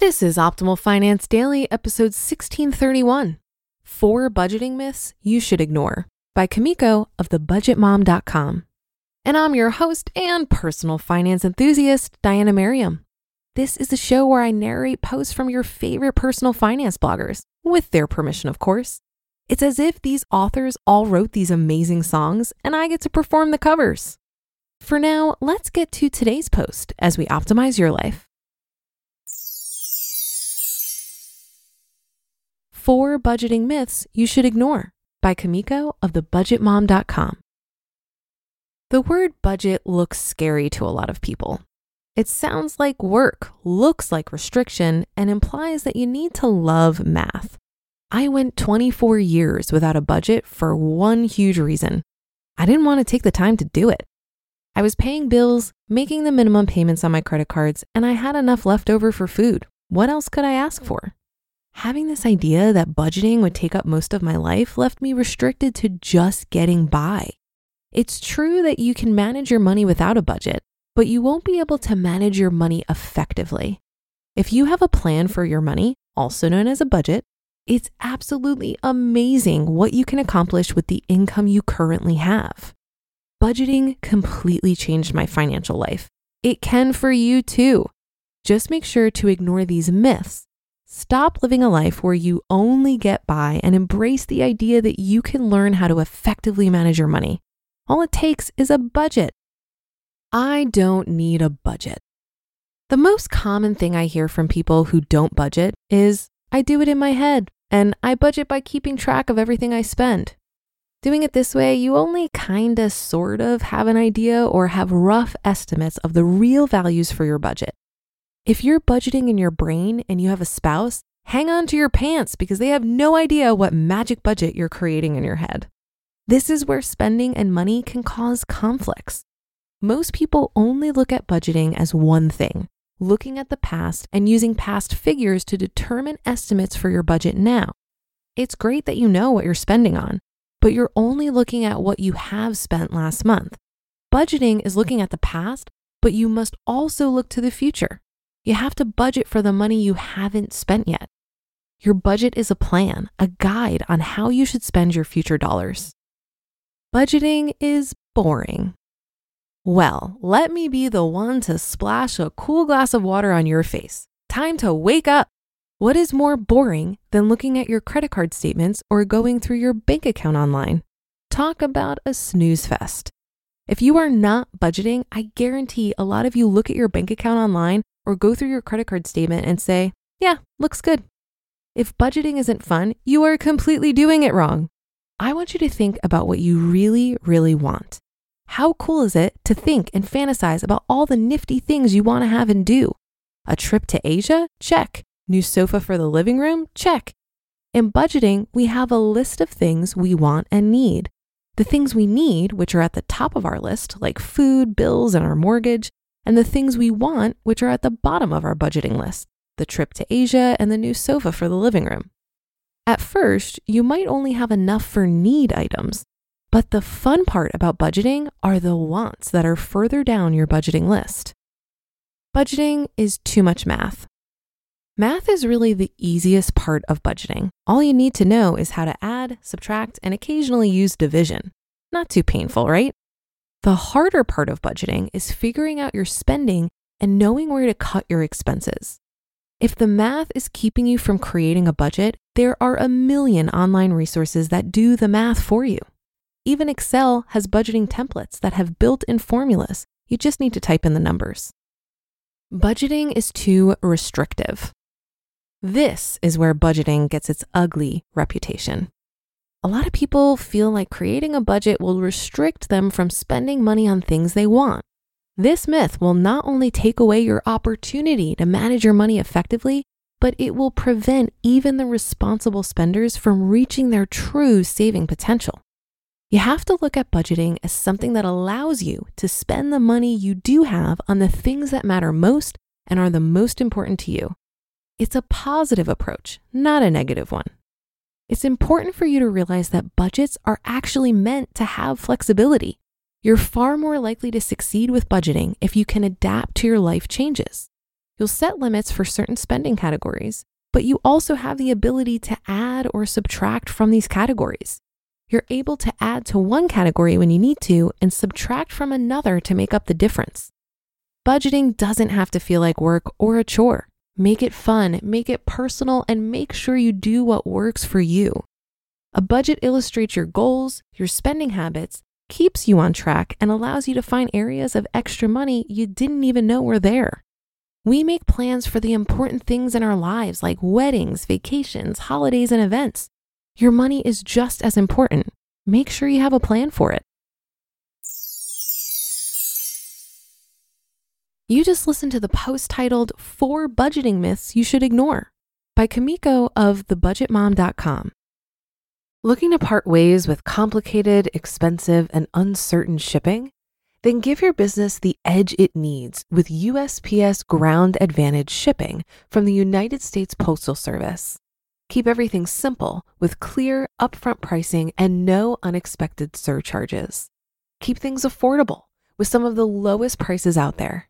This is Optimal Finance Daily, episode 1631 Four Budgeting Myths You Should Ignore by Kumiko of thebudgetmom.com. And I'm your host and personal finance enthusiast, Diania Merriam. This is the show where I narrate posts from your favorite personal finance bloggers, with their permission, of course. It's as if these authors all wrote these amazing songs and I get to perform the covers. For now, let's get to today's post as we optimize your life. Four Budgeting Myths You Should Ignore by Kumiko of thebudgetmom.com. The word budget looks scary to a lot of people. It sounds like work, looks like restriction, and implies that you need to love math. I went 24 years without a budget for one huge reason. I didn't want to take the time to do it. I was paying bills, making the minimum payments on my credit cards, and I had enough left over for food. What else could I ask for? Having this idea that budgeting would take up most of my life left me restricted to just getting by. It's true that you can manage your money without a budget, but you won't be able to manage your money effectively. If you have a plan for your money, also known as a budget, it's absolutely amazing what you can accomplish with the income you currently have. Budgeting completely changed my financial life. It can for you too. Just make sure to ignore these myths Stop living a life where you only get by and embrace the idea that you can learn how to effectively manage your money. All it takes is a budget. I don't need a budget. The most common thing I hear from people who don't budget is I do it in my head and I budget by keeping track of everything I spend. Doing it this way, you only kinda sort of have an idea or have rough estimates of the real values for your budget. If you're budgeting in your brain and you have a spouse, hang on to your pants because they have no idea what magic budget you're creating in your head. This is where spending and money can cause conflicts. Most people only look at budgeting as one thing, looking at the past and using past figures to determine estimates for your budget now. It's great that you know what you're spending on, but you're only looking at what you have spent last month. Budgeting is looking at the past, but you must also look to the future. You have to budget for the money you haven't spent yet. Your budget is a plan, a guide on how you should spend your future dollars. Budgeting is boring. Well, let me be the one to splash a cool glass of water on your face. Time to wake up. What is more boring than looking at your credit card statements or going through your bank account online? Talk about a snooze fest. If you are not budgeting, I guarantee a lot of you look at your bank account online or go through your credit card statement and say, yeah, looks good. If budgeting isn't fun, you are completely doing it wrong. I want you to think about what you really, really want. How cool is it to think and fantasize about all the nifty things you want to have and do? A trip to Asia? Check. New sofa for the living room? Check. In budgeting, we have a list of things we want and need. The things we need, which are at the top of our list, like food, bills, and our mortgage, and the things we want, which are at the bottom of our budgeting list the trip to Asia and the new sofa for the living room. At first, you might only have enough for need items, but the fun part about budgeting are the wants that are further down your budgeting list. Budgeting is too much math. Math is really the easiest part of budgeting. All you need to know is how to add, subtract, and occasionally use division. Not too painful, right? The harder part of budgeting is figuring out your spending and knowing where to cut your expenses. If the math is keeping you from creating a budget, there are a million online resources that do the math for you. Even Excel has budgeting templates that have built in formulas. You just need to type in the numbers. Budgeting is too restrictive. This is where budgeting gets its ugly reputation. A lot of people feel like creating a budget will restrict them from spending money on things they want. This myth will not only take away your opportunity to manage your money effectively, but it will prevent even the responsible spenders from reaching their true saving potential. You have to look at budgeting as something that allows you to spend the money you do have on the things that matter most and are the most important to you. It's a positive approach, not a negative one. It's important for you to realize that budgets are actually meant to have flexibility. You're far more likely to succeed with budgeting if you can adapt to your life changes. You'll set limits for certain spending categories, but you also have the ability to add or subtract from these categories. You're able to add to one category when you need to and subtract from another to make up the difference. Budgeting doesn't have to feel like work or a chore. Make it fun, make it personal, and make sure you do what works for you. A budget illustrates your goals, your spending habits, keeps you on track, and allows you to find areas of extra money you didn't even know were there. We make plans for the important things in our lives like weddings, vacations, holidays, and events. Your money is just as important. Make sure you have a plan for it. You just listened to the post titled Four Budgeting Myths You Should Ignore by Kumiko of thebudgetmom.com. Looking to part ways with complicated, expensive, and uncertain shipping? Then give your business the edge it needs with USPS Ground Advantage shipping from the United States Postal Service. Keep everything simple with clear, upfront pricing and no unexpected surcharges. Keep things affordable with some of the lowest prices out there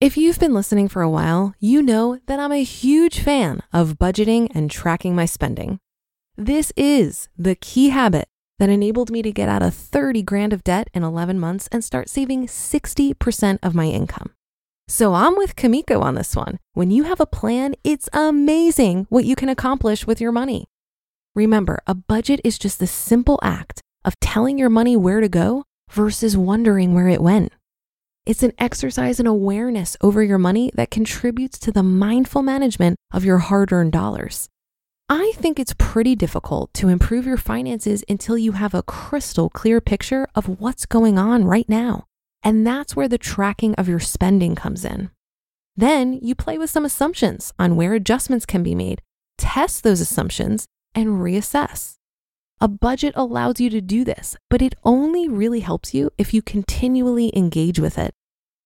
If you've been listening for a while, you know that I'm a huge fan of budgeting and tracking my spending. This is the key habit that enabled me to get out of 30 grand of debt in 11 months and start saving 60% of my income. So I'm with Kumiko on this one. When you have a plan, it's amazing what you can accomplish with your money. Remember, a budget is just the simple act of telling your money where to go versus wondering where it went. It's an exercise in awareness over your money that contributes to the mindful management of your hard earned dollars. I think it's pretty difficult to improve your finances until you have a crystal clear picture of what's going on right now. And that's where the tracking of your spending comes in. Then you play with some assumptions on where adjustments can be made, test those assumptions, and reassess. A budget allows you to do this, but it only really helps you if you continually engage with it.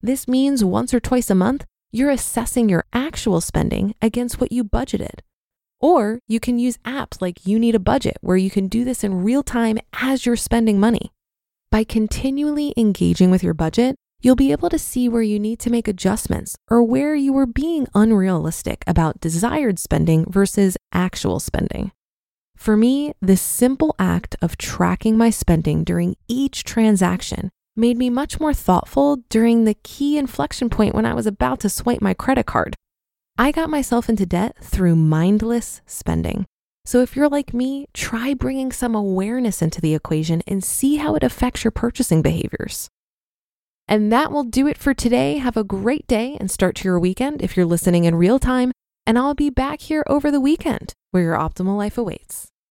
This means once or twice a month, you're assessing your actual spending against what you budgeted. Or you can use apps like You Need a Budget, where you can do this in real time as you're spending money. By continually engaging with your budget, you'll be able to see where you need to make adjustments or where you were being unrealistic about desired spending versus actual spending. For me, this simple act of tracking my spending during each transaction made me much more thoughtful during the key inflection point when I was about to swipe my credit card. I got myself into debt through mindless spending. So if you're like me, try bringing some awareness into the equation and see how it affects your purchasing behaviors. And that will do it for today. Have a great day and start to your weekend if you're listening in real time. And I'll be back here over the weekend where your optimal life awaits.